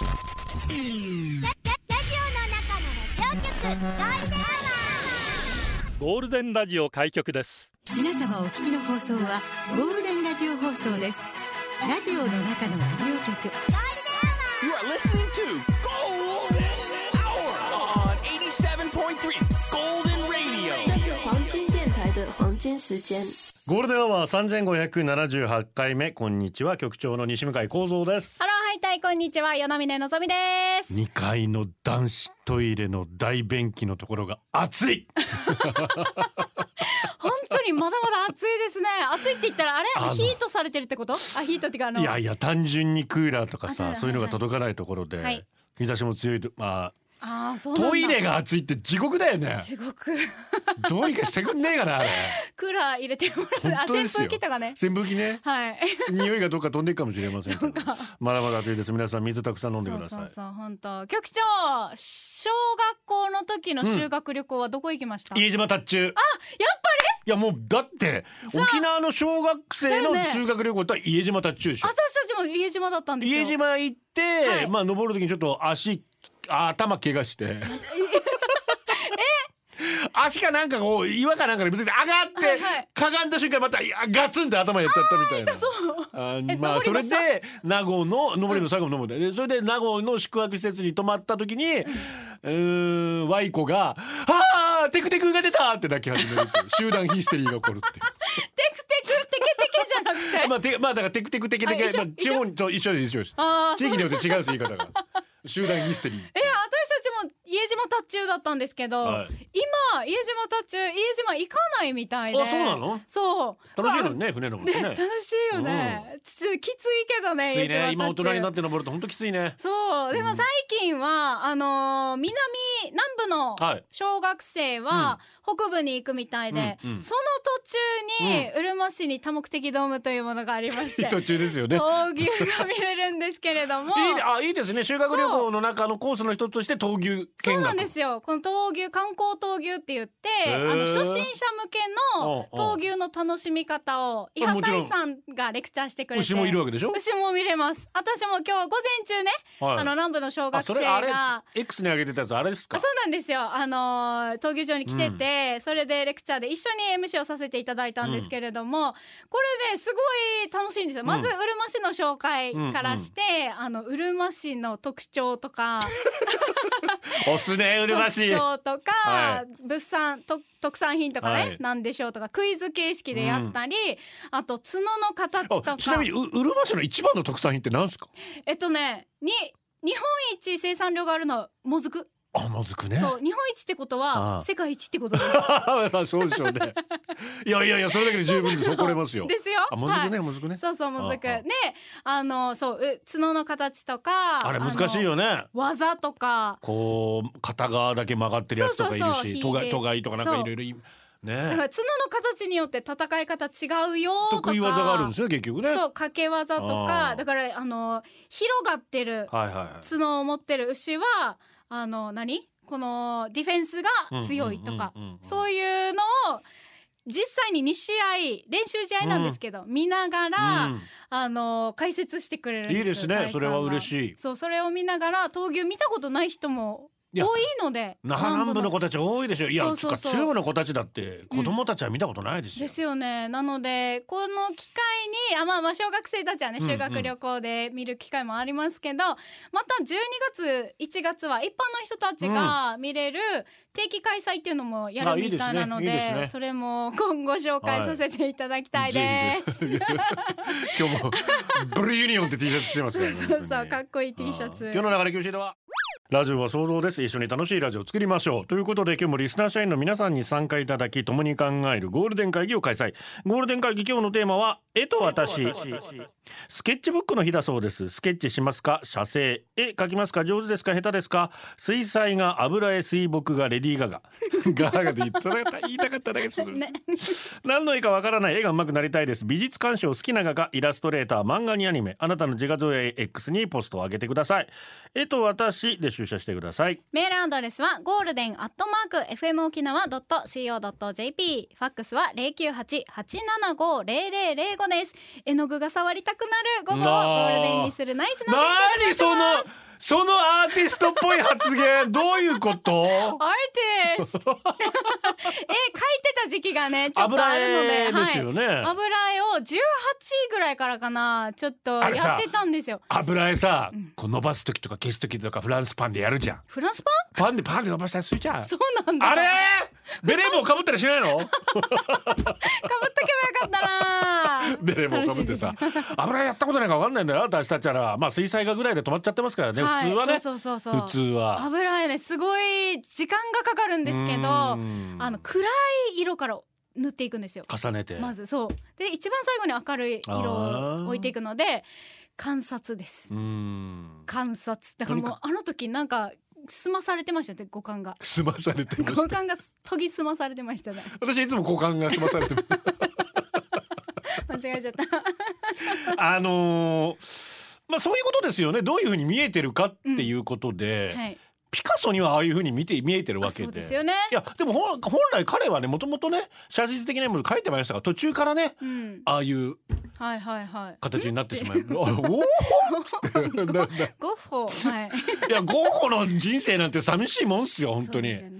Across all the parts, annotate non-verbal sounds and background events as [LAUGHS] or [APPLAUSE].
ゴールデンラジオ開局です。皆様お聞きの放送はゴールデンラジオ放送です。ラジオの中のラジオ局時間。ゴールデンアワー三千五百七十八回目。こんにちは。局長の西向井光三です。ハローハイタイこんにちは与那嶺のぞみです。二階の男子トイレの大便器のところが熱い。[LAUGHS] 本当にまだまだ暑いですね。暑いって言ったらあれ？あのヒートされてるってこと？あヒートっていうかあのいやいや単純にクーラーとかあさはい。そういうのが届かないところで、はい。日差しも強いとまあーそうトイレが熱いって地獄だよね。地獄。どうにかしてくんねえかなあれ。クーラー入れてもらってあ扇風機とかね。扇風機ね。はい。匂いがどっか飛んでいくかもしれませんけどまだまだ暑いです。皆さん水たくさん飲んでください。そうそうそう。本当局長小学校の時の修学旅行はどこ行きました、家島達中あやっぱり？いやもうだって沖縄の小学生の修学旅行と家島達中でしょ。私たちも家島だったんですよ。家島行って、はい。まあ登る時にちょっと足あ頭怪我して足かなんかこう岩かなんかでぶつけて上がって、はいはいかがんだ瞬間またガツンって頭やっちゃったみたいな。そうあえまあそれで名護の登りの最後の登りでそれで名護の宿泊施設に泊まった時にうーんワイコが「ああテクテクが出た!」って泣き始める [LAUGHS] 集団ヒステリーが起こるって。テクテクテケテケじゃなくて [LAUGHS] まあ、てまあだからテクテクテクテクあ一緒まあ、地方にと一緒です一緒です。地域によって違うんです言い方が。集団ヒステリー。えたちも家島達中だったんですけど、はい。今家島達中家島行かないみたいで。あそうなの？そう。楽しいのにね船のねね。[LAUGHS] 楽しいよね、つきついけどねきついね。今大人になって登ると本当きついね。そう。でも最近は、あのー南南部のはい。小学生は北部に行くみたいで、うんうん。その途中に、うるま市に多目的ドームというものがありまして [LAUGHS] 途中ですよね。[LAUGHS] 闘牛が見れるんですけれども。いいあいいですね。修学旅行の中のコースの一つとして闘牛。そうなんですよ。この闘牛観光闘牛って言ってあー。の初心者向けの闘牛の楽しみ方を伊波大さんがレクチャーしてくれて牛もいるわけでしょ？牛も見れます。私も今日午前中ね、はい。あの南部の小あ学生それあれが X に上げてたやつあれですか？あ。そうなんですよ。あのー闘牛場に来てて、それでレクチャーで一緒に MC をさせていただいたんですけれども、これねすごい楽しいんですよ、まずうるま市の紹介からして、あのうるま市の特徴とか [LAUGHS] [LAUGHS] 押すねうるま市。とか、は物産と特産品とかね、はい。なんでしょうとかクイズ形式でやったり、あと角の形とか。あちなみにううるま市の一番の特産品って何ですか？えっとねに日本一生産量があるのはもずく、あもずくね。そう日本一ってことああは世界一ってことです [LAUGHS] まあそうでしょうね。いやいやいやそれだけで十分です怒れますよ。ですよあもずくね、はいもずくね。そうそうもずくああであのそうう角の形とかあれ難しいよね。の技とかこう片側だけ曲がってるやつとかいるそうそうそうし、とが引いてとがいとかなんかいろいろいだからね。角の形によって戦い方違うよとか得意技があるんですよ結局ね。そう掛け技とああかだからあの広がってるはいはいはい。角を持ってる牛はあの何？このディフェンスが強いとかうんうんうんうんうんそういうのを実際に2試合練習試合なんですけど、見ながら、うん。あの解説してくれるんですいいですねそれは嬉しい。そうそれを見ながら闘牛見たことない人も多いので南部の。子たち多いでしょ。いや、中部の子たちだって子供たちは見たことないですよ。ですよね。なのでこの機会にあ、まあ、まあ小学生たちはねうんうん。修学旅行で見る機会もありますけど、また12月1月は一般の人たちが見れる定期開催っていうのもやるみたいなので,、あいいですねいいですね。それも今後紹介させていただきたいです。ぜひぜひ。[LAUGHS] 今日もブルーユニオンって T シャツ着てますね。そうそうかっこいい T シャツ。今日の流れ教えではラジオは想像です。一緒に楽しいラジオを作りましょう。ということで今日もリスナー社員の皆さんに参加いただき共に考えるゴールデン会議を開催。ゴールデン会議今日のテーマは絵と私スケッチブックの日だそうです。スケッチしますか？写生。絵描きますか？上手ですか？下手ですか？水彩が油絵水墨がレディーガガ。[LAUGHS] ガガで言ったら言いたかっただけです、ね。何の絵かわからない絵が上手くなりたいです。美術鑑賞好きな画家イラストレーター漫画にアニメ。あなたの自画像や X にポストを上げてください絵と私で出社してください。メールアドレスはゴールデンアットマーク FM 沖縄 .co.jp ファックスは098-875-0005です。絵の具が触りたくななる。午後をゴールデンにするナイスな何そのそのアーティストっぽい発言どういうこと？アーティスト。[LAUGHS] 絵描いてた時期がねちょっとあ油るので絵ですよね、はい、油絵を18ぐらいからかなちょっとやってたんですよ。油絵さ、こう伸ばす時とか消す時とかフランスパンでやるじゃん。フランスパン？パンでパンで伸ばしたりするじゃん。そうなんだ。あれ？ベレー帽かぶったりしないの？[LAUGHS] かぶっとけばよかったなベレー帽かぶってさ油絵やったことないか分かんないんだよ私たちはらまあ水彩画ぐらいで止まっちゃってますからね、はい普通はね。そうそうそうそう。普通は。油絵ねすごい時間がかかるんですけどうあん。の暗い色から塗っていくんですよ。重ねて。まずそう。で一番最後に明るい色あをー。置いていくので観察です。うん。観察だからもうあの時なんか済まされてましたね五感が。[LAUGHS] 済まされてました。五感が研ぎ澄まされてましたね。[LAUGHS] 私いつも股間が済まされてる間違えちゃった。あのーまあそういうことですよね。どういうふうに見えてるかっていうことで、はい。ピカソにはああいうふうに見て見えてるわあけでですよね。いやでも本本来彼はねもともとね写実的なもの描いてましたが途中からねうん。ああいうはいはいはい。形になってしまう。[LAUGHS] おおゴッホ。はい。いやゴッホの人生なんて寂しいもんっすよ本当に。ね。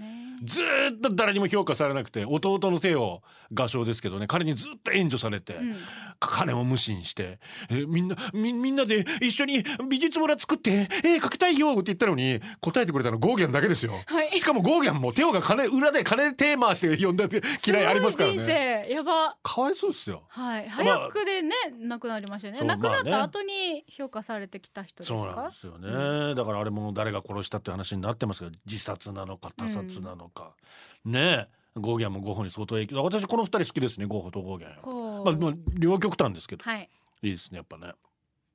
ずーっと誰にも評価されなくて弟のテオ画商ですけどね彼にずっと援助されて、うん。彼も無心して、えーみんなみみんなで一緒に美術村作って絵描きたいよって言ったのに答えてくれたのゴーギャンだけですよ。はい。しかもゴーギャンもテオが金裏で金テーマして呼んだって嫌いありますからごい人ね。生。やば。かわいそうっすよ。はい。まあ早くでね亡くなりましたね。亡くなっまあね。た後に評価されてきた人ですそうなんかですよね、だからあれも誰が殺したって話になってますけど自殺なのか他殺なのか、ねえゴーギャンもゴッホに相当影響。私この二人好きですね。ゴッホとゴーギャン。まあ、まあ両極端ですけど、はい。いいですねやっぱね。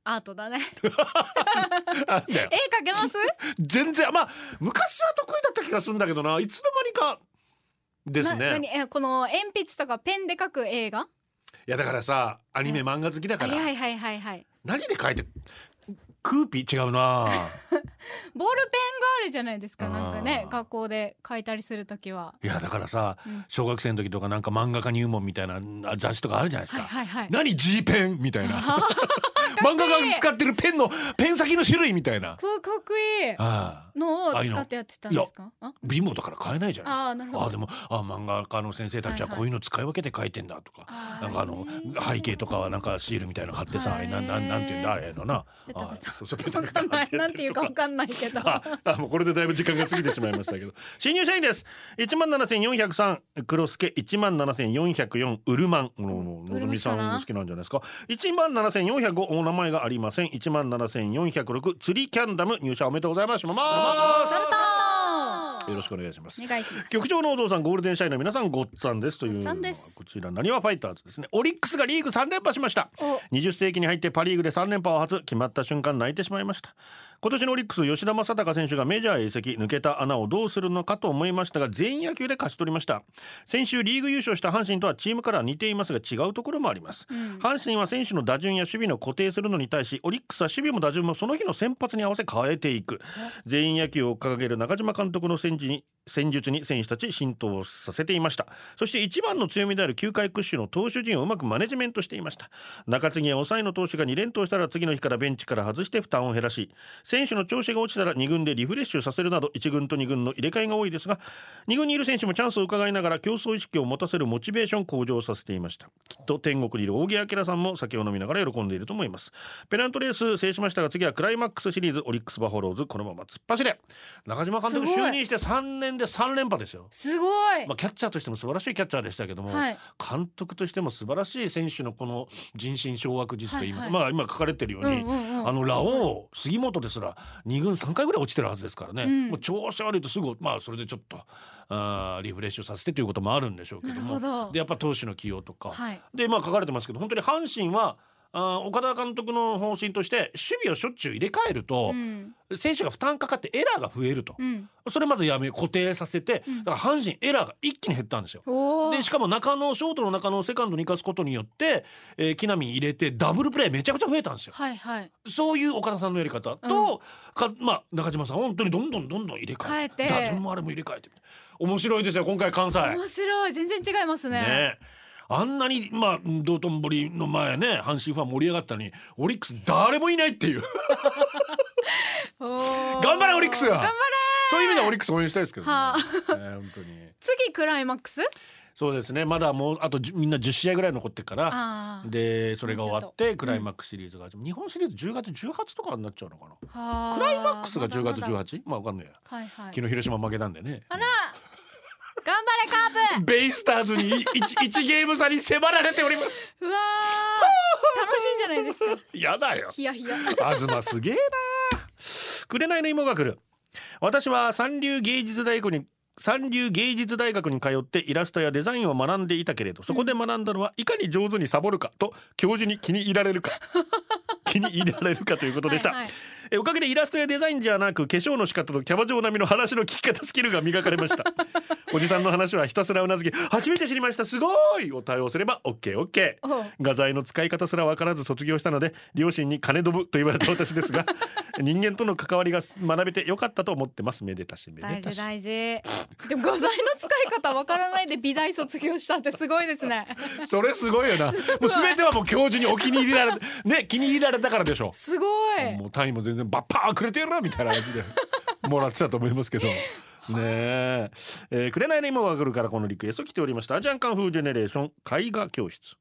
アートだね。[LAUGHS] だよ。絵描けます？全然。まあ昔は得意だった気がするんだけどな。いつの間にかですなね何？えこの鉛筆とかペンで描く映画？いやだからさアニメ漫画好きだから、はいはいはいはいはい。何で描いてクーピー違うな。[LAUGHS] ボールペンがあるじゃないですかなんかね学校で描いたりするときは。いやだからさ、うん。小学生の時とかなんか漫画家入門みたいなあ雑誌とかあるじゃないですか、はいはいはい。何？G ペン？みたいな。[LAUGHS] 漫画家が使ってるペンのペン先の種類みたいな。かっこいい。のを使ってやってたんですか？あ貧乏だから買えないじゃないですか。あーなるほど。あでもあ漫画家の先生たちははいはい。こういうの使い分けて書いてんだとか、あーなんかあの背景とかはなんかシールみたいなの貼ってさ、はい。なんなんなんていうんだ？あれのなそうそうなんっていうかわかんないけど。ああもうこれでだいぶ時間が過ぎてしまいましたけど。[LAUGHS] 新入社員です。1万7403黒助1万7404ウルマン。のぞみさん好きなんじゃないですか。1万7405お名前がありません。1万7406釣りキャンダム入社おめでとうございます。しますよろしくお願いします。お願いします。局長のお父さんゴールデンシャインの皆さんごっつぁんです。というこちらなにわファイターズですね。オリックスがリーグ3連覇しました。お。20世紀に入ってパ・リーグで3連覇を初決まった瞬間泣いてしまいました今年のオリックス吉田正尚選手がメジャーへ移籍抜けた穴をどうするのかと思いましたが全員野球で勝ち取りました。先週リーグ優勝した阪神とはチームからは似ていますが違うところもあります、ん。阪神は選手の打順や守備の固定するのに対しオリックスは守備も打順もその日の先発に合わせ変えていく。全員野球を掲げる中島監督の戦時に戦術に選手たち浸透させていました。そして一番の強みである球界屈指の投手陣をうまくマネジメントしていました。中継ぎや抑えの投手が2連投したら次の日からベンチから外して負担を減らし選手の調子が落ちたら2軍でリフレッシュさせるなど1軍と2軍の入れ替えが多いですが2軍にいる選手もチャンスを伺いながら競争意識を持たせるモチベーション向上させていました。きっと天国にいる仰木彬さんも酒を飲みながら喜んでいると思います。ペナントレース制しましたが次はクライマックスシリーズオリックスバファローズこのまま突っ走れ。中嶋監督就任して3年で3連覇ですよ。すごい。まあ、キャッチャーとしても素晴らしいキャッチャーでしたけども、はい。監督としても素晴らしい選手のこの人心掌握術といいますか、はいまあ今書かれてるように、うんうんうん。あのラオウ杉本ですら2軍3回ぐらい落ちてるはずですからね、うん。もう調子悪いとすぐまあそれでちょっとあーリフレッシュさせてということもあるんでしょうけども。でやっぱ投手の起用とか、はい。でまあ書かれてますけど本当に阪神はあー岡田監督の方針として守備をしょっちゅう入れ替えると、うん。選手が負担かかってエラーが増えると、うん。それまずやめ固定させて、うん。だから阪神エラーが一気に減ったんですよ。でしかも中野ショートの中野をセカンドに生かすことによって、えー、木浪入れてダブルプレーめちゃくちゃ増えたんですよ。はいはい。そういう岡田さんのやり方と、かまあ中島さん本当にどんどんどんどん入れ替えて変えて。打順もあれも入れ替えて面白いですよ今回関西。面白い。全然違いますね。ねあんなにまあ道頓堀の前ね阪神ファン盛り上がったのにオリックス誰もいないっていう。頑頑張れオリックス頑張れそういう意味ではオリックス応援したいですけどね、はあ。えー本当に。次クライマックス？そうですね。まだもうあとみんな10試合ぐらい残ってっからでそれが終わってクライマックスシリーズが始まる。日本シリーズ10月18とかになっちゃうのかな。はあ。クライマックスが10月まだまだ 18? まあわかんないや。はいはい。昨日広島負けたんでね。あら頑張れカープ。ベイスターズに 1, 1 [LAUGHS] ゲーム差に迫られております。うわー。楽しいじゃないですか。やだよ。ヒヤヒヤ。東すげえな紅の芋が来る。私は三流芸術大学に三流芸術大学に通ってイラストやデザインを学んでいたけれどそこで学んだのはいかに上手にサボるかと教授に気に入られるか。[LAUGHS] 気に入られるかということでした、はいはいえおかげでイラストやデザインじゃなく化粧の仕方とキャバ嬢並みの話の聞き方スキルが磨かれました。[LAUGHS] おじさんの話はひたすらうなずき初めて知りました。すごいを対応すれば OKOK 画材の使い方すら分からず卒業したので両親に金ドブと言われた私ですが [LAUGHS] 人間との関わりが学べてよかったと思ってます。めでたしめでたし大事大事。でも画材の使い方わからないで美大卒業したってすごいですね。[LAUGHS] それすごいよな。もう全てはもう教授にお気に入りられね気に入られたからでしょ。すごい。もう単位も全然バッパーくれてるなみたいな感じで [LAUGHS] もらってたと思いますけど。ねえ。えー、紅の芋が来るからこのリクエスト来ておりました。アジアンカンフージェネレーション絵画教室。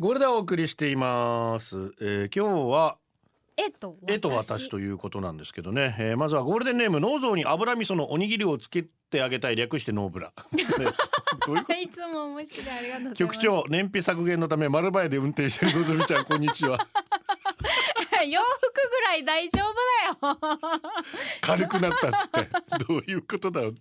これでお送りしています、えー、今日は絵と私。絵と私ということなんですけどね、えー、まずはゴールデンネーム農蔵に油味噌のおにぎりをつけてあげたい略してノーブラ、[LAUGHS] いつも面白い。ありがとう局長燃費削減のため丸バイで運転してるのぞみちゃんこんにちは洋服ぐらい大丈夫だよ軽くなったっつって。[LAUGHS] どういうことだよ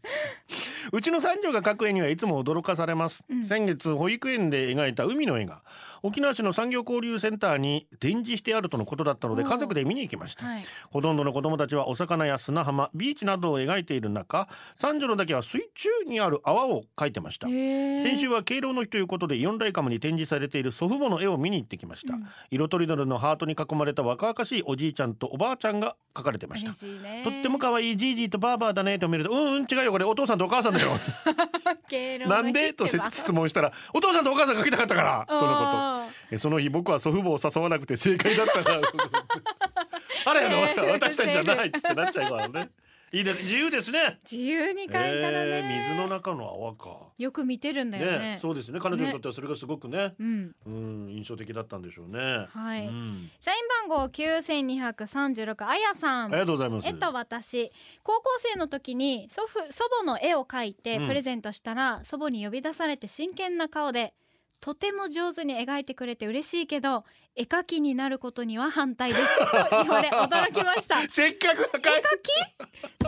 うちの三女が描く絵にはいつも驚かされます、うん。先月保育園で描いた海の絵が沖縄市の産業交流センターに展示してあるとのことだったので家族で見に行きました、はい。ほとんどの子供たちはお魚や砂浜ビーチなどを描いている中三女のだけは水中にある泡を描いてました。先先週は敬老の日ということでイオンダイカムに展示されている祖父母の絵を見に行ってきました、うん。色とりどりのハートに囲まれた若々しいおじいちゃんとおばあちゃんが描かれてました。とっても可愛いじいじいとばあばあだねと見るとうんうん違うよこれ。お父さんとお母さんだよ。[LAUGHS] なんで？と質問したらお父さんとお母さんが描きたかったからとのこと。あえその日僕は祖父母を誘わなくて正解だったな [LAUGHS] あれやセーフろ私たちじゃないっつってなっちゃうからね。[LAUGHS] いいです。自由ですね。ー自由に描いたらね、えー水の中の泡か。よく見てるんだよね。ねそうですね。彼女にとってはそれがすごくねうんうん印象的だったんでしょうね。はい。うん。社員番号9236あやさん。ありがとうございます。えっと私。高校生の時に祖父祖母の絵を描いてうん。プレゼントしたら、祖母に呼び出されて真剣な顔でとても上手に描いてくれて嬉しいけど絵描きになることには反対ですと言われ驚きました。に [LAUGHS] せっかく絵描き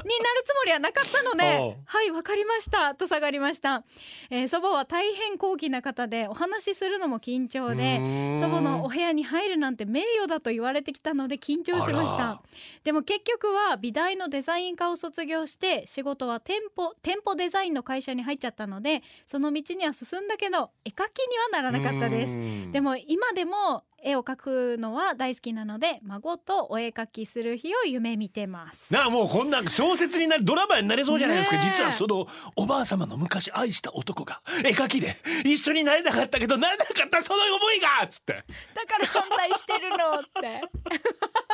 になるつもりはなかったのではいわかりましたと下がりました、えー祖母は大変高貴な方でお話しするのも緊張で祖母のお部屋に入るなんて名誉だと言われてきたので緊張しました。でも結局は美大のデザイン科を卒業して仕事は店舗店舗デザインの会社に入っちゃったのでその道には進んだけど絵描きにはならなかったです。すでも今でも絵を描くのは大好きなので孫とお絵描きする日を夢見てます。なあもうこんな小説になるドラマになれそうじゃないですか、ねえ。実はそのおばあ様の昔愛した男が絵描きで一緒になれなかったけどなれなかったその思いがっつって。だから反対してるのって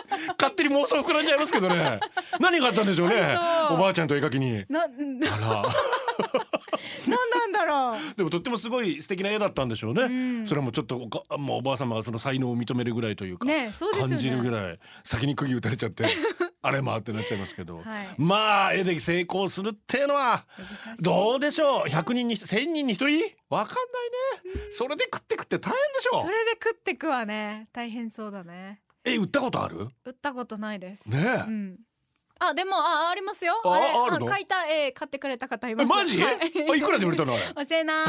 [LAUGHS] 勝手に妄想膨らんじゃいますけどね。[LAUGHS] 何があったんでしょうね。おばあちゃんと絵描きに。なあら。[LAUGHS] なんなんだろう。でもとってもすごい素敵な絵だったんでしょうね、うん。それもちょっとおかもうおばあ様がその才能を認めるぐらいというか、ねそうね。感じるぐらい先に釘打たれちゃってあれまあってなっちゃいますけど、はい。まあ絵で成功するっていうのはどうでしょう？100人に1000人に1人？わかんないね。それで食って食って大変でしょそれで食ってくはね。大変そうだねえ売ったことある？売ったことないです。ねえ、うん。あでもあありますよ。あれあるの？描いた絵買ってくれた方います。えマジ、はい。あいくらで売れたのあれ？[LAUGHS] 教えない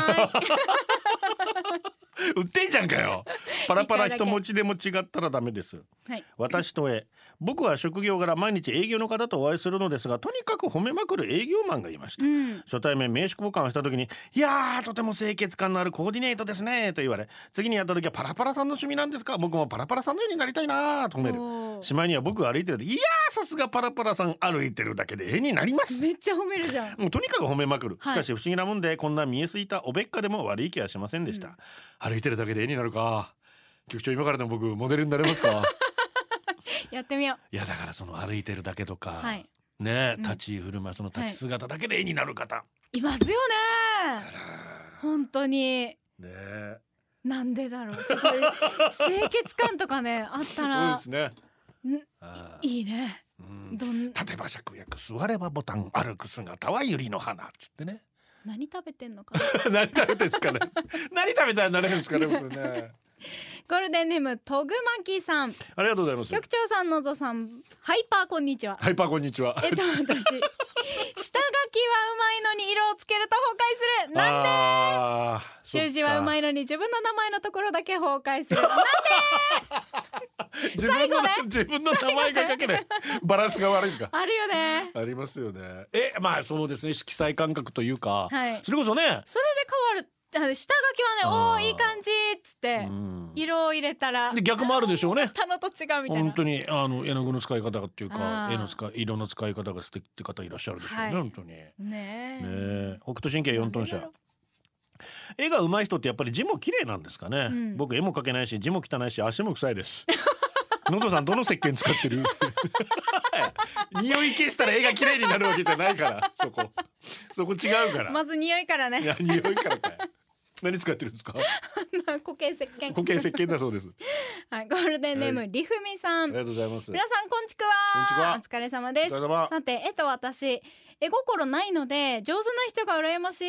[LAUGHS] 売ってんじゃんかよ。パラパラ人持ちでも違ったらダメです。はい。私と絵僕は職業柄毎日営業の方とお会いするのですがとにかく褒めまくる営業マンがいました、うん。初対面名刺交換をした時に「いやーとても清潔感のあるコーディネートですね」と言われ次に会った時は「パラパラさんの趣味なんですか？僕もパラパラさんのようになりたいな」と褒める。しまいには僕が歩いてるといやーさすがパラパラさん歩いてるだけで絵になります。めっちゃ褒めるじゃんもうとにかく褒めまくる、はいしかし不思議なもんでこんな見えすぎたおべっかでも悪い気はしませんでした、歩いてるだけで絵になるか。局長今からでも僕モデルになれますか？[LAUGHS] やってみよいやだからその歩いてるだけとか、うはい。ねうん。立ち居振る舞いその立ち姿だけで絵になる方、いますよね。本当に。ね。えなんでだろう。清潔感とかね [LAUGHS] あったそうらですね。いいね。うん。どん。立てば芍薬座ればボタン歩く姿は百合の花っつってね何食べてんのかな？[LAUGHS] 何食べてんですかね。何食べたらなれるんですかねね。[LAUGHS] ゴールデンネームトグマキさん。ありがとうございます。局長さんのぞさん。ハイパーこんにちは。ハイパーこんにちは。えっと私。[LAUGHS] 下書きはうまいのに色をつけると崩壊する。なんで？習字はうまいいのに自分の名前のところだけ崩壊する。[LAUGHS] 自分の、最後ね。自分の名前が書けない。バランスが悪いとかあるよね。ありますよね。えまあそうですね。色彩感覚というか、はい。それこそね。それで変わる下書きはねおあー。ーいい感じっつってうん。色を入れたらで逆もあるでしょうね。他のと違うみたいな。本当にあの絵の具の使い方っていうあかー。絵の使い色の使い方が素敵って方いらっしゃるでしょうね、はい。本当に。ねねえ。え北斗神経4トン車。絵が上手い人ってやっぱり字も綺麗なんですかね、うん。僕絵も描けないし字も汚いし足も臭いです。[LAUGHS] のどさんどの石鹸使ってる？[LAUGHS] 匂い消したら絵が綺麗になるわけじゃないからそこ。そこ違うから、まず匂いからいねや匂いからかい [LAUGHS] 何使ってるんですか？[LAUGHS] 固形石鹸。固形石鹸だそうです。[LAUGHS] はい、ゴールデンネーム、はりふみさん。ありがとうございます。皆さんこんちくわこんちくわ。お疲れ様です。さて絵と私絵心ないので上手な人が羨ましい。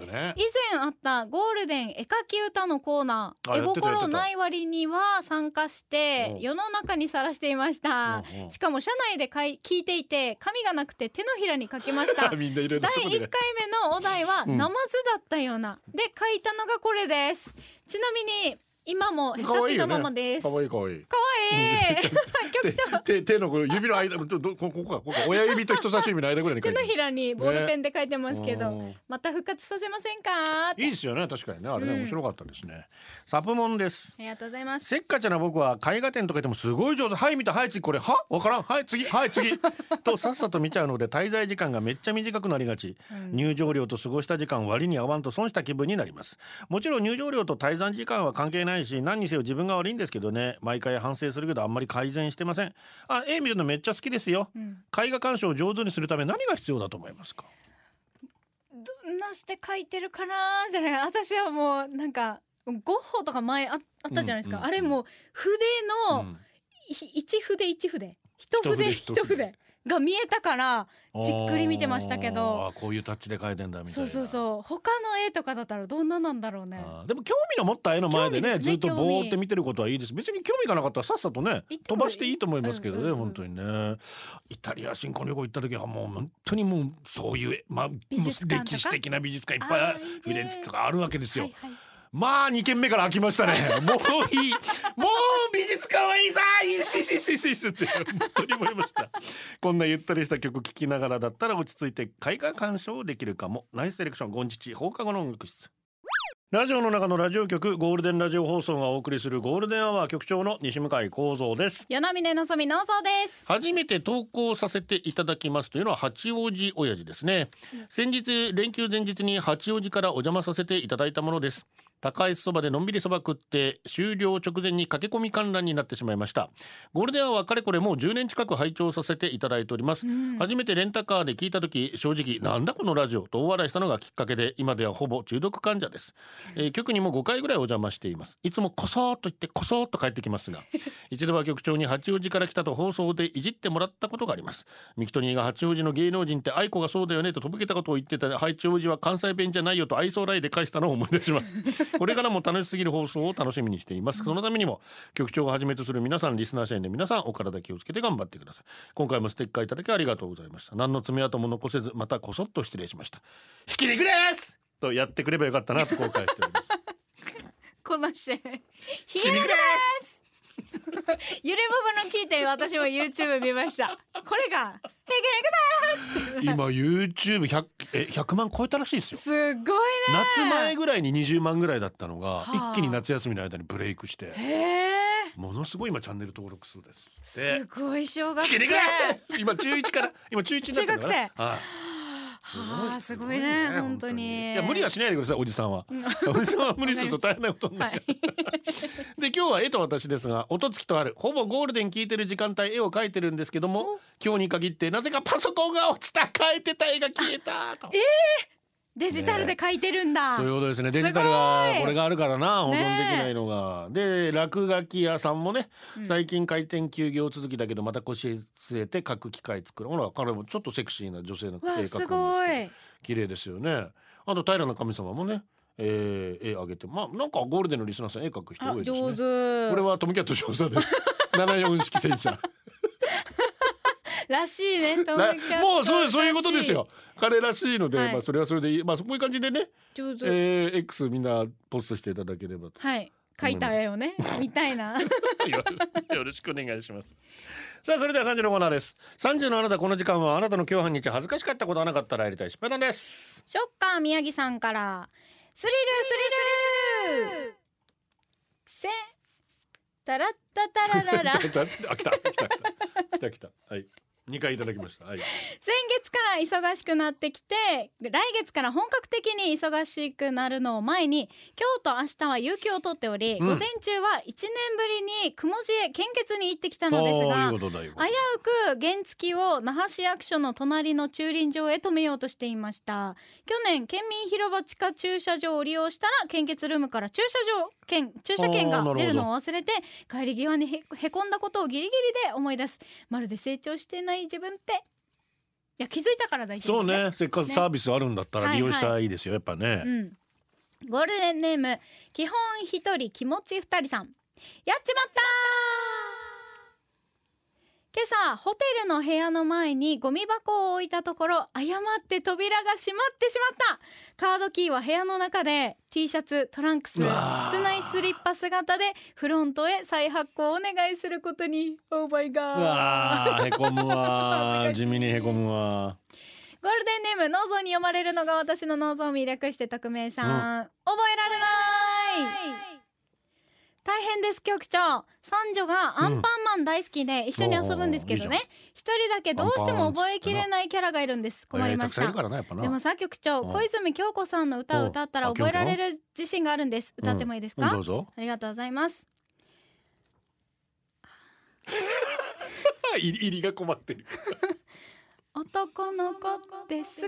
ね。以前あったゴールデン絵描き歌のコーナー絵心ない割には参加してうん。世の中にさらしていました。しかも社内でかい聞いていて紙がなくて手のひらに書きました。[LAUGHS] 第1とこで回目のお題はうん。ナマズだったような、で書いたのがこれです。ちなみに今もヘタピの可愛いよね。ままです。可愛い可愛い。かわい。[LAUGHS] い局長。手 [LAUGHS] 手のこの指の間どどこここかこ親指と人差し指の間ぐらいに書いてる手のひらにボールペンで書いてますけど、うん。また復活させませんかいいですよね。確かにね。あれね、うん。面白かったですね。サプモンです。ありがとうございます。せっかちな僕は絵画展とか言ってもすごい上手。はい見た。はい次。これはわからん。はい次。はい次。[LAUGHS] とさっさと見ちゃうので滞在時間がめっちゃ短くなりがち、うん。入場料と過ごした時間割に合わんと損した気分になります。もちろん入場料と滞在時間は関係ないし何にせよ自分が悪いんですけどね。毎回反省するけどあんまり改善してません。あ絵見るのめっちゃ好きですよ。うん。絵画鑑賞を上手にするため何が必要だと思いますか？どんなして書いてるかなじゃない。私はもうなんかゴッホとか前ああったじゃないですか、うんうんあれもう筆の、うん。一筆一筆一筆。一筆が見えたからじっくり見てましたけど。あーこういうタッチで描いてんだみたいな。そうそうそう。他の絵とかだったらどんななんだろうね。でも興味の持った絵の前でねねずっとぼーって見てることはいいです。別に興味がなかったらさっさとね飛ばしていいと思いますけどね、うんうんうん。本当にね。イタリア新婚旅行行った時はもう本当にもうそういう、まあ、歴史的な美術館いっぱいフィレンツェとかあるわけですよ、はいはいまあ2軒目から開きましたね。もういいもう美術館はいいさいいっすいいっすいいっすいいって本当に思いましたこんなゆったりした曲聴きながらだったら落ち着いて絵画鑑賞できるかもナイスセレクションゴンチチ放課後の音楽室ラジオの中のラジオ局ゴールデンラジオ放送がお送りするゴールデンアワー局長の西向井光三です。与那嶺のぞみのぞです。初めて投稿させていただきますというのは八王子親父ですね。先日連休前日に八王子からお邪魔させていただいたものです。高いそばでのんびりそば食って終了直前に駆け込み観覧になってしまいました。ゴールデンアワーかれこれもう10年近く拝聴させていただいております、うん。初めてレンタカーで聞いた時正直なんだこのラジオと大笑いしたのがきっかけで今ではほぼ中毒患者です、えー局にも5回ぐらいお邪魔しています。いつもこそーっと行ってこそーっと帰ってきますが一度は局長に八王子から来たと放送でいじってもらったことがあります。ミキトニーが八王子の芸能人って愛子がそうだよねととぼけたことを言ってた八王子は関西弁じゃないよと愛想ライで返したのを思い出します。[LAUGHS] これからも楽しすぎる放送を楽しみにしています。そのためにも局長がはじめとする皆さんリスナー社員の皆さんお体気をつけて頑張ってください。今回もステッカーいただきありがとうございました。何の爪痕も残せずまたこそっと失礼しました。ひき肉ですとやってくればよかったなと後悔しております。[LAUGHS] こなしてねひひき肉です。[LAUGHS] ゆれぼぶの聞いて私も YouTube 見ました。これが今 YouTube100 え100万超えたらしいですよ。すっごいね。夏前ぐらいに20万ぐらいだったのがはあ。一気に夏休みの間にブレイクしてものすごい今チャンネル登録数ですですごい小学生。今中一から今中一になってるのかな中学はいはあすごいね本当に。いや無理はしないでくださいおじさんは。おじさんは無理すると大変なことになる、はい。[LAUGHS] で今日は絵と私ですが音付きとある。ほぼゴールデン聞いてる時間帯絵を描いてるんですけども今日に限ってなぜかパソコンが落ちた。描いてた絵が消えたとデジタルで書いてるんだ、そういうことですね。デジタルがこれがあるからな保存できないのが、で落書き屋さんもね、うん。最近開店休業続きだけどまた腰据えて書く機会作る。ほら彼もちょっとセクシーな女性の絵描くんわですけど綺麗ですよね。あと平の神様もね、えー、絵あげて。まあなんかゴールデンのリスナーさん絵描く人あ多いですね。上手。これはトムキャット少佐です。[LAUGHS] 74式戦車らしいね [LAUGHS] もうそうそういうことですよ。彼らしいので、はい。まあそれはそれでいい。まあそういう感じでね、上手、えー、X みんなポストしていただければと。はい。書いた絵をねみたいな。[LAUGHS] よよろしくお願いします。さあそれでは三時のコーナーです。三時のあなたこの時間はあなたの今日半日恥ずかしかったことはなかったらやりたい失敗談です。ショッカー宮城さんから。スリルスリルせタラッタタラララ。先 [LAUGHS] あ来た来た来た。来た来た。はい二回いただきましたはい。月から忙しくなってきて来月から本格的に忙しくなるのを前に今日と明日は有給を取っており、うん午前中は1年ぶりに雲寺へ献血に行ってきたのですが。危うく原付を那覇市役所の隣の駐輪場へ止めようとしていました去年県民広場地下駐車場を利用したら献血ルームから駐車場券駐車券が出るのを忘れて帰り際にへへこんだことをギリギリで思い出すまるで成長してない自分っていや気づいたから大丈夫そうねせっかくサービスあるんだったら利用したらいいですよやっぱね。うん、ゴールデンネーム基本一人気持ち二人さんやっちまった今朝ホテルの部屋の前にゴミ箱を置いたところ誤って扉が閉まってしまった。カードキーは部屋の中で T シャツトランクス室内スリッパ姿でフロントへ再発行をお願いすることに。オーバイうガーわーへこむわー。地味にへこむわ。ゴールデンネーム脳臓に読まれるのが私の脳臓を魅力して匿名さん、覚えられない大変です局長。三女がアンパンマン大好きで一緒に遊ぶんですけどね。一人だけどうしても覚えきれないキャラがいるんです。困りました。でもさ局長うん。小泉京子さんの歌を歌ったら覚えられる自信があるんです。歌ってもいいですか、うん。どうぞ。ありがとうございます。[LAUGHS] 入りが困ってる。男の子って少し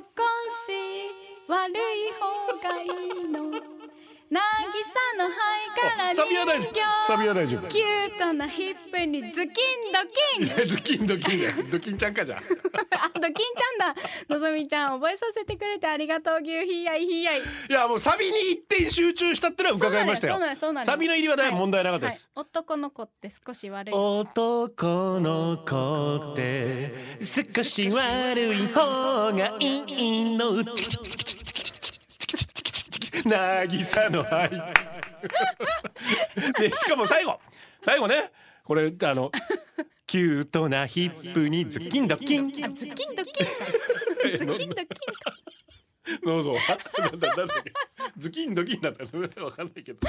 悪い方がいいの渚の肺からあサビは大丈夫。サビは大丈夫。キュートなヒップにズキンドキン。ドキンドキンだよ。ドキンちゃんかじゃん。あ [LAUGHS] ドキンちゃんだ。のぞみちゃん覚えさせてくれてありがとう。牛ひやいひやい。いやもうサビに一点集中したってのは伺いましたよ。そうなのよそうなのよ。サビの入りはだいぶ問題なかったです、はい。男の子って少し悪い。男の子って少し悪い方がいいの渚の愛でしかも最後最後ねこれあの [LAUGHS] キュートなヒップにズッキンドキンあズキンドキン [LAUGHS] かズキンドキンかどうぞ。なんだなんだっけ。ズキンドキンだった。わかんないけど。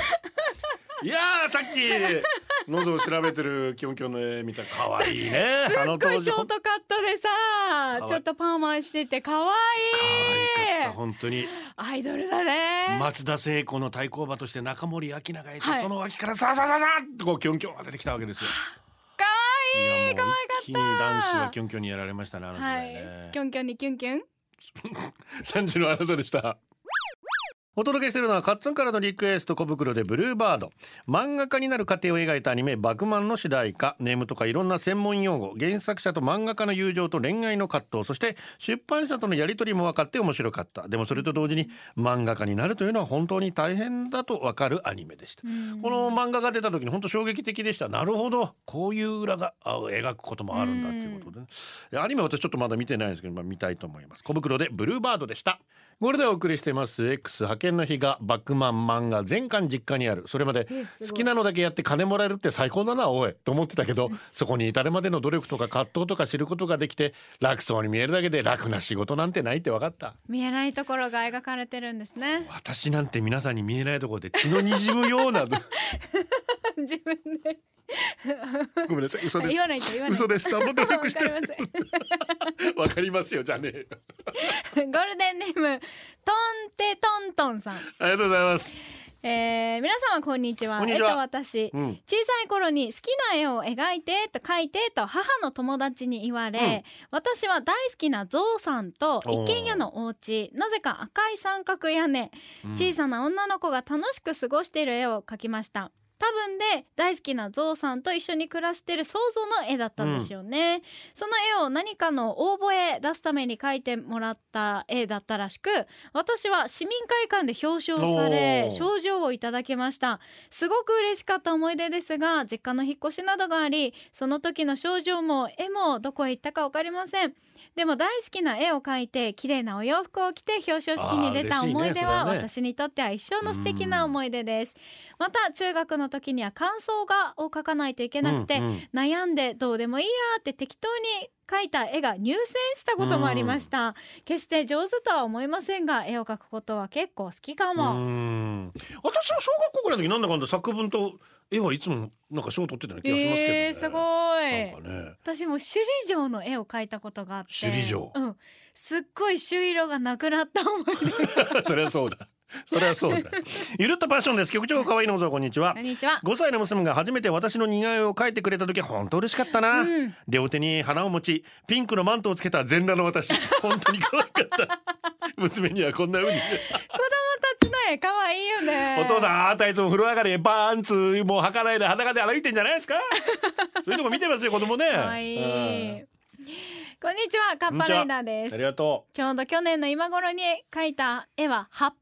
いやーさっき [LAUGHS] 喉を調べてるキョンキョンの絵見たら可愛いね。すっごいショートカットでさちょっとパーマしてて可愛可愛かったい本当にアイドルだね松田聖子の対抗馬として中森明菜がいて、はいその脇からささささっとこうキョンキョンが出てきたわけですよ。可い愛いやもう一気に男子はキョンキョンにやられましたねあの時は代ねい。キュンキュンにキュンキュン？[LAUGHS] 三時のあなたでした。お届けしているのはカッツンからのリクエスト小袋でブルーバード。漫画家になる過程を描いたアニメ「バクマン」の主題歌。ネームとかいろんな専門用語原作者と漫画家の友情と恋愛の葛藤。そして出版社とのやり取りも分かって面白かった。でもそれと同時に漫画家になるというのは本当に大変だと分かるアニメでした。この漫画が出た時に本当衝撃的でした。なるほど。こういう裏があ描くこともあるんだっていうことで、ね、アニメは私ちょっとまだ見てないんですけど、まあ、見たいと思います。小袋でブルーバードでしたこれでお送りしています X 派遣の日がバックマン漫画全巻実家にある。それまで好きなのだけやって金もらえるって最高だなおいと思ってたけどそこに至るまでの努力とか葛藤とか知ることができて楽そうに見えるだけで楽な仕事なんてないって分かった。見えないところが描かれてるんですね。私なんて皆さんに見えないところで血の滲むような。[LAUGHS] 自分で [LAUGHS] ごめんなさい。嘘です。言わないと言わないと。嘘です。なんも努力して。[LAUGHS] わかりません [LAUGHS] わかりますよじゃあねゴールデンネームトンテトントンさん、ありがとうございます。えー、皆様こんにちは。こんにちは。えっと私、うん。小さい頃に好きな絵を描いてと描いてと母の友達に言われ、私は大好きなゾウさんと一軒家のお家なぜか赤い三角屋根、小さな女の子が楽しく過ごしている絵を描きました多分で大好きなゾウさんと一緒に暮らしてる想像の絵だったんですよね、その絵を何かの応募へ出すために描いてもらった絵だったらしく私は市民会館で表彰され賞状をいただきました。すごく嬉しかった思い出ですが実家の引っ越しなどがありその時の賞状も絵もどこへ行ったか分かりません。でも大好きな絵を描いて綺麗なお洋服を着て表彰式に出た思い出は私にとっては一生の素敵な思い出です。また中学の時には感想画を描かないといけなくて、うんうん。悩んでどうでもいいやって適当に描いた絵が入選したこともありました、決して上手とは思いませんが絵を描くことは結構好きかうも、ん。私は小学校ぐらいの時なんだかんだ作文と絵はいつもなんか賞取ってたような気がしますけどね、えー、すごい。ね。私も首里城の絵を描いたことがあって。首里城。うん。すっごい朱色がなくなった思い出 [LAUGHS] それはそうだ [LAUGHS] それはそうだゆるっとパッションです。局長可愛いのぞこんにちは。こんにちは。5歳の娘が初めて私の似顔絵を描いてくれた時は本当嬉しかったな、うん。両手に花を持ちピンクのマントをつけた全裸の私。本当に可愛かった。娘にはこんな風に。子供たちの絵可愛いよね。お父さんあなたいつも風呂上がりパンツもう履かないで裸で歩いてんじゃないですか？[LAUGHS] そういうとこ見てますよ子供ね。可愛い。うん。こんにちはカッパライダーですありがとちょうど去年の今頃に描いた絵は葉っぱ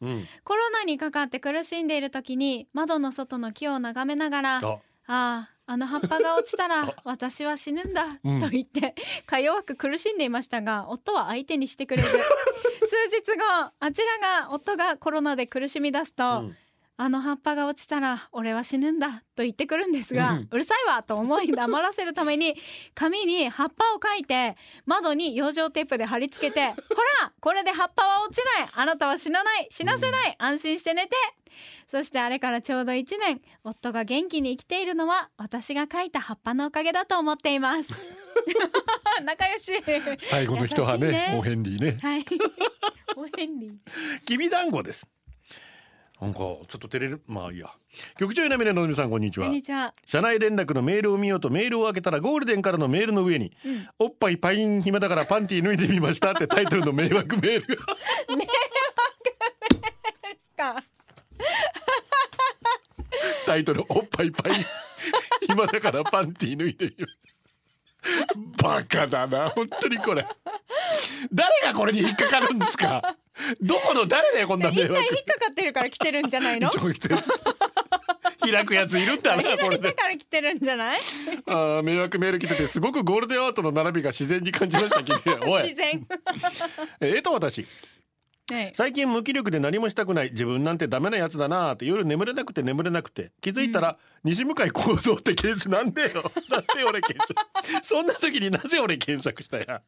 う、うん、コロナにかかって苦しんでいる時に窓の外の木を眺めながらあ。あああの葉っぱが落ちたら [LAUGHS] 私は死ぬんだうん。と言ってか弱く苦しんでいましたが夫は相手にしてくれず。[LAUGHS] 数日後あちらが夫がコロナで苦しみ出すと、うんあの葉っぱが落ちたら俺は死ぬんだと言ってくるんですが、うん。うるさいわと思い黙らせるために [LAUGHS] 紙に葉っぱを描いて窓に養生テープで貼り付けて [LAUGHS] ほらこれで葉っぱは落ちない。あなたは死なない。死なせない、安心して寝て。そしてあれからちょうど1年夫が元気に生きているのは私が描いた葉っぱのおかげだと思っています。[LAUGHS] 仲良し。最後の人はねね。おヘンリーね。はい。おヘンリー。きびだんごですなんかちょっと照れる。まあいいや。局長稲峰のぞみさんこんにちは。社内連絡のメールを見ようとメールを開けたらゴールデンからのメールの上に、うん。おっぱいパイン暇だからパンティ脱いでみましたってタイトルの [LAUGHS] 迷惑メールがか。タイトルおっぱいパイン暇だからパンティ脱いでみま [LAUGHS] バカだな本当にこれ。誰がこれに引っかかるんですか？[LAUGHS] どこの誰だよこんな迷惑引っかかってるから来てるんじゃないの？[LAUGHS] 開くやついるんだなこれでから来てるんじゃない？あー迷惑メール来ててすごくゴールデンアートの並びが自然に感じました君おい。自然。えーと私はい最近無気力で何もしたくない自分なんてダメなやつだなーって夜眠れなくて眠れなくて気づいたら、西向井幸三ってケースなんでよなんで俺検索そんな時になぜ俺検索したや。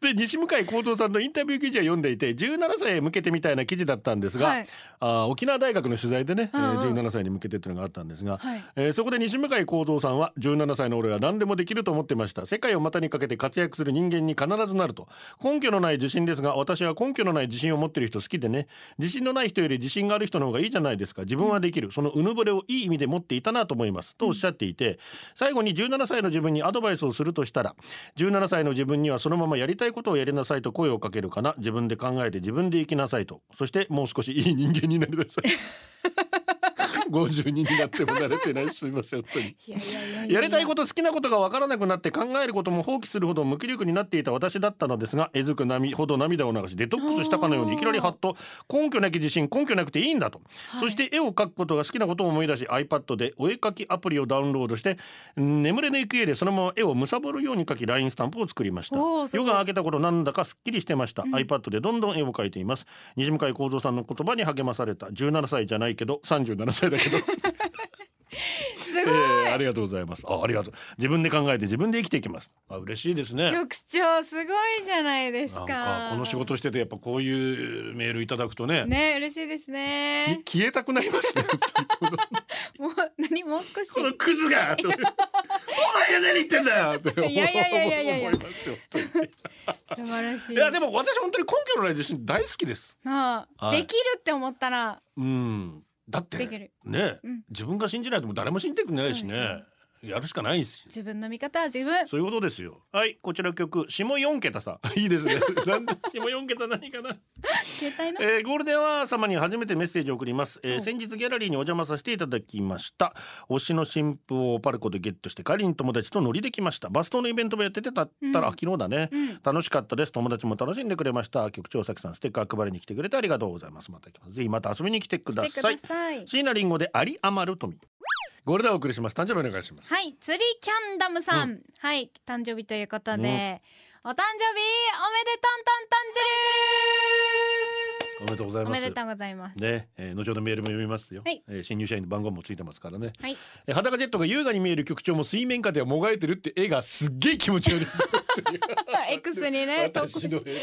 で西向井幸三さんのインタビュー記事は読んでいて17歳へ向けてみたいな記事だったんですが、はい。あー沖縄大学の取材でね、えーうん。うん17歳に向けてっていうのがあったんですが、はい。えーそこで西向井幸三さんは17歳の俺は何でもできると思ってました。世界を股にかけて活躍する人間に必ずなると。根拠のない自信ですが私は根拠のない自信を持ってる人好きでね。自信のない人より自信がある人の方がいいじゃないですか。自分はできる。そのうぬぼれをいい意味で持っていたなと思います。とおっしゃっていて。最後に17歳の自分にアドバイスをするとしたら17歳の自分にはそのままやりたいことをやりなさいと声をかけるかな。自分で考えて自分で生きなさいと。そしてもう少しいい人間になりなさい。[LAUGHS] 52になっても慣れてない。すみません本当に。いやいやいややりたいこと好きなことが分からなくなって考えることも放棄するほど無気力になっていた私だったのですがえずく波ほど涙を流しデトックスしたかのようにいきなりハッと根拠なき自信根拠なくていいんだと、そして絵を描くことが好きなことを思い出し iPad でお絵描きアプリをダウンロードしてうん眠れぬ行方でそのまま絵を貪るように描き LINE スタンプを作りました。夜が明けた頃なんだかすっきりしてました、iPad でどんどん絵を描いています。西向井幸三さんの言葉に励まされた。17歳じゃないけど37歳だけど [LAUGHS] すごい、ありがとうございます。あありがとう。自分で考えて自分で生きていきます。あ嬉しいですね。局長すごいじゃないですなんかかこの仕事しててやっぱこういうメールいただくとね。ね嬉しいですね。き消えたくなりますね。[LAUGHS] もう何もう少し。このクズがお前が何言ってんだよ。っていやいやいやいやいやいや。思いますよ。本当に素晴らしい。いやでも私本当に根拠のない自信大好きです。ああはい。できるって思ったら。うんだってできる。ね、うん。自分が信じないともう誰も信じてくれないしねやるしかないんですよ自分の味方は自分。そういうことですよ。はいこちら曲下4桁さ [LAUGHS] いいですね。[LAUGHS] なんで下4桁何かな？[LAUGHS] 携帯の？えーゴールデンは様に初めてメッセージを送ります、えーはい。先日ギャラリーにお邪魔させていただきました。推しの新婦をパルコでゲットして帰りに友達と乗りできました。バス停のイベントもやっててたったら、うん。あ昨日だね、うん。楽しかったです。友達も楽しんでくれました。局長さきさんステッカー配りに来てくれてありがとうございます。また来ます。ぜひまた遊びに来てください。ださい。椎名林檎であり余る富ゴールデンをお送りします。誕生日お願いします。はい釣りキャンダムさん、はい誕生日ということで、お誕生日おめでとんとんとんおめでとうございます。おめでとうございます、ね、えー、後ほどメールも読みますよ、はい。えー新入社員の番号もついてますからね、はい。えー裸ジェットが優雅に見える局長も水面下ではもがいてるって絵がすっげえ気持ち悪いですよっていう X にね [LAUGHS] 私の絵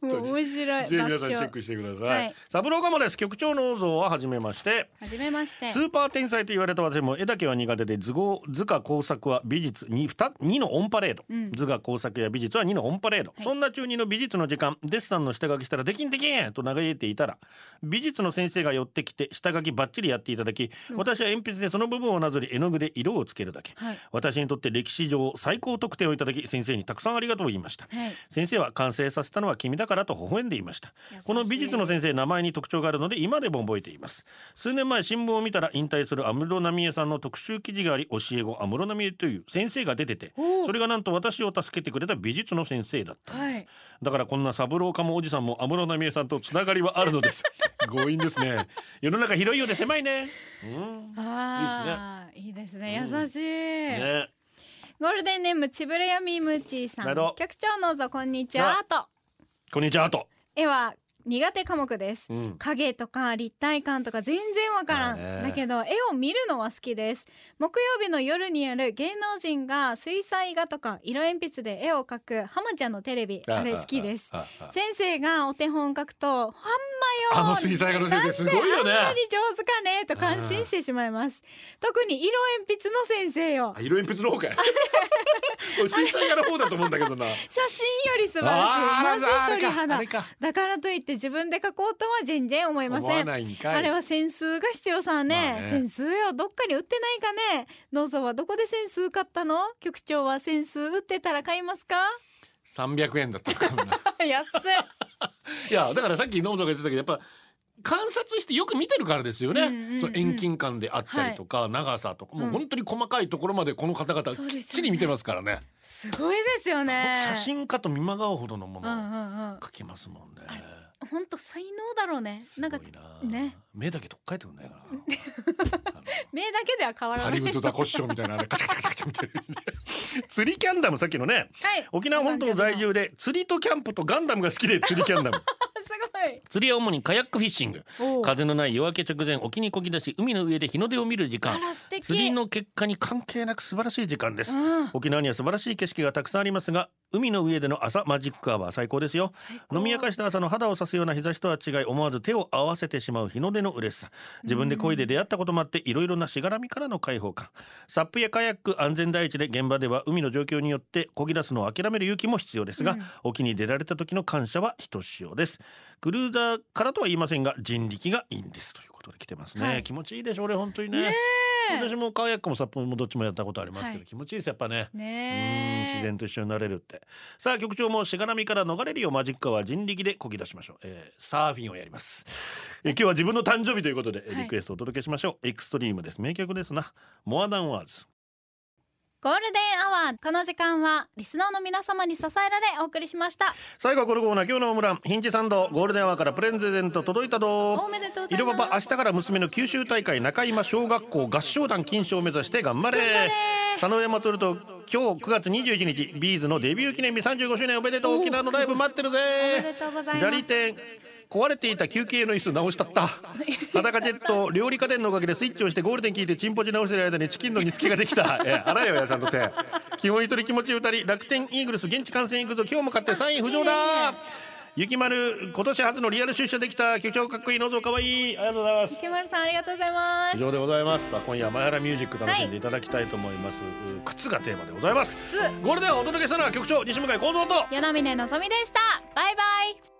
がもう面白い。ぜひ皆さんチェッ爆クしてください、はい。サブローガモです局長の像は初めまして。はじめまして。スーパー天才と言われた私も絵だけは苦手で図工図画工作は美術に 2, 2のオンパレード、うん。図画工作や美術は2のオンパレード、はい。そんな中2の美術の時間。デッサンの下書きしたらできんできんと嘆いていたら美術の先生が寄ってきて下書きバッチリやっていただき、うん。私は鉛筆でその部分をなぞり絵の具で色をつけるだけ。はい。私にとって歴史上最高得点をいただき先生にたくさんありがとうを言いました。はい。先生は完成させたのは君だからと微笑んでいました。この美術の先生名前に特徴があるので今でも覚えています。数年前新聞を見たら引退する安室奈美恵さんの特集記事があり教え子安室奈美恵という先生が出ててそれがなんと私を助けてくれた美術の先生だった。んです、はい。だからこんな三郎かもおじさんも安室奈美恵さんとつながりはあるのです。[LAUGHS] 強引ですね。世の中広いようで狭いね。うん。いいですね。うん。優しい、ねゴールデンネームちぶれやみむーちーさん。局長のぞこんにちは。と。こんにちは。と、絵は苦手科目です。うん、影とか立体感とか全然わからん、だけど絵を見るのは好きです。木曜日の夜にやる芸能人が水彩画とか色鉛筆で絵を描く浜ちゃんのテレビあれ好きです。先生がお手本書くとほんまよあの水彩画の先生すごいよね。あんなに上手かねと感心してしまいます。特に色鉛筆の先生よ。あ色鉛筆の方かい。俺 [LAUGHS] 水彩画の方だと思うんだけどな。写真より素晴らしい。マジ鳥肌。だからといって自分で描こうとは全然思いません。あれはセンスが必要さね,、まあね。センスよどっかに売ってないかね。ノーゾはどこでセンス買ったの？局長はセンス売ってたら買いますか？300円だった [LAUGHS] 安い。[LAUGHS] いやだからさっきノーゾが言ってたけどやっぱ観察してよく見てるからですよね、うんうんうん。その遠近感であったりとか、長さとか。もう本当に細かいところまでこの方々そうきっちり見てますからね。すごいですよね。写真家と見まがうほどのものをうんうんうん。描きますもんね、本当才能だろうね。ないんかなね。目だけとっかえてくんないかな。[LAUGHS] 目だけでは変わらない。ハリウッドザコシショウみたいなあれカチャカチャカチャみたいな釣りキャンダムさっきのねはい沖縄本島在住で釣りとキャンプとガンダムが好きで釣りキャンダムすごい。釣りは主にカヤックフィッシング。風のない夜明け直前沖にこぎ出し海の上で日の出を見る時あ間釣りの結果に関係なく素晴らしい時間です。うん。沖縄には素晴らしい景色がたくさんありますが海の上での朝マジックアワー最高ですよ。飲み明かした朝の肌を刺すような日差しとは違い思わず手を合わせてしまう日の出の嬉しさ。自分で恋で出会ったこともあっていろいろなしがらみからの解放感。サップやカヤック安全第一で現場では海の状況によって漕ぎ出すのを諦める勇気も必要ですが、うん。沖に出られた時の感謝はひとしおですクルーザーからとは言いませんが人力がいいんですということで来てますね、はい。気持ちいいでしょうね本当にね。私もカヤックもサップもどっちもやったことありますけど、はい気持ちいいですやっぱね。うんねえ自然と一緒になれるって。さあ局長もしがらみから逃れるようマジックアワー人力でこぎ出しましょう、えーサーフィンをやります、えー今日は自分の誕生日ということで、リクエストをお届けしましょう。エクストリームです。名曲ですな。モアダンワーズゴールデンアワーこの時間はリスナーの皆様に支えられお送りしました。最後はこのコーナー今日のオムランヒンチサンドゴールデンアワーからプレゼント届いたどおめでとうござい色ます。パパ明日から娘の九州大会中今小学校合唱団金賞を目指して頑張れ。佐野上祭ると今日9月21日ビーズのデビュー記念日35周年おめでとう沖縄のライブ待ってるぜ。おめでとうございます。砂利店壊れていた休憩の椅子直したった。[LAUGHS] 裸ジェット料理家電のおかげでスイッチをしてゴールデン聞いてチンポチ直してる間にチキンの煮付けができた。[LAUGHS] え洗えよやちゃんと手。基本一人気持ち歌り楽天イーグルス現地観戦行くぞ今日も勝って3位浮上だ。ゆきまる今年初のリアル出社できた。局長かっこいいのぞかわいいありがとうございます。池丸さんありがとうございます。以上でございます。今夜は前原ミュージック楽しんでいただきたいと思います、う靴がテーマでございます。つゴールデンをお届けしたのは局長西向井光三と。与那嶺のぞみでした。バイバイ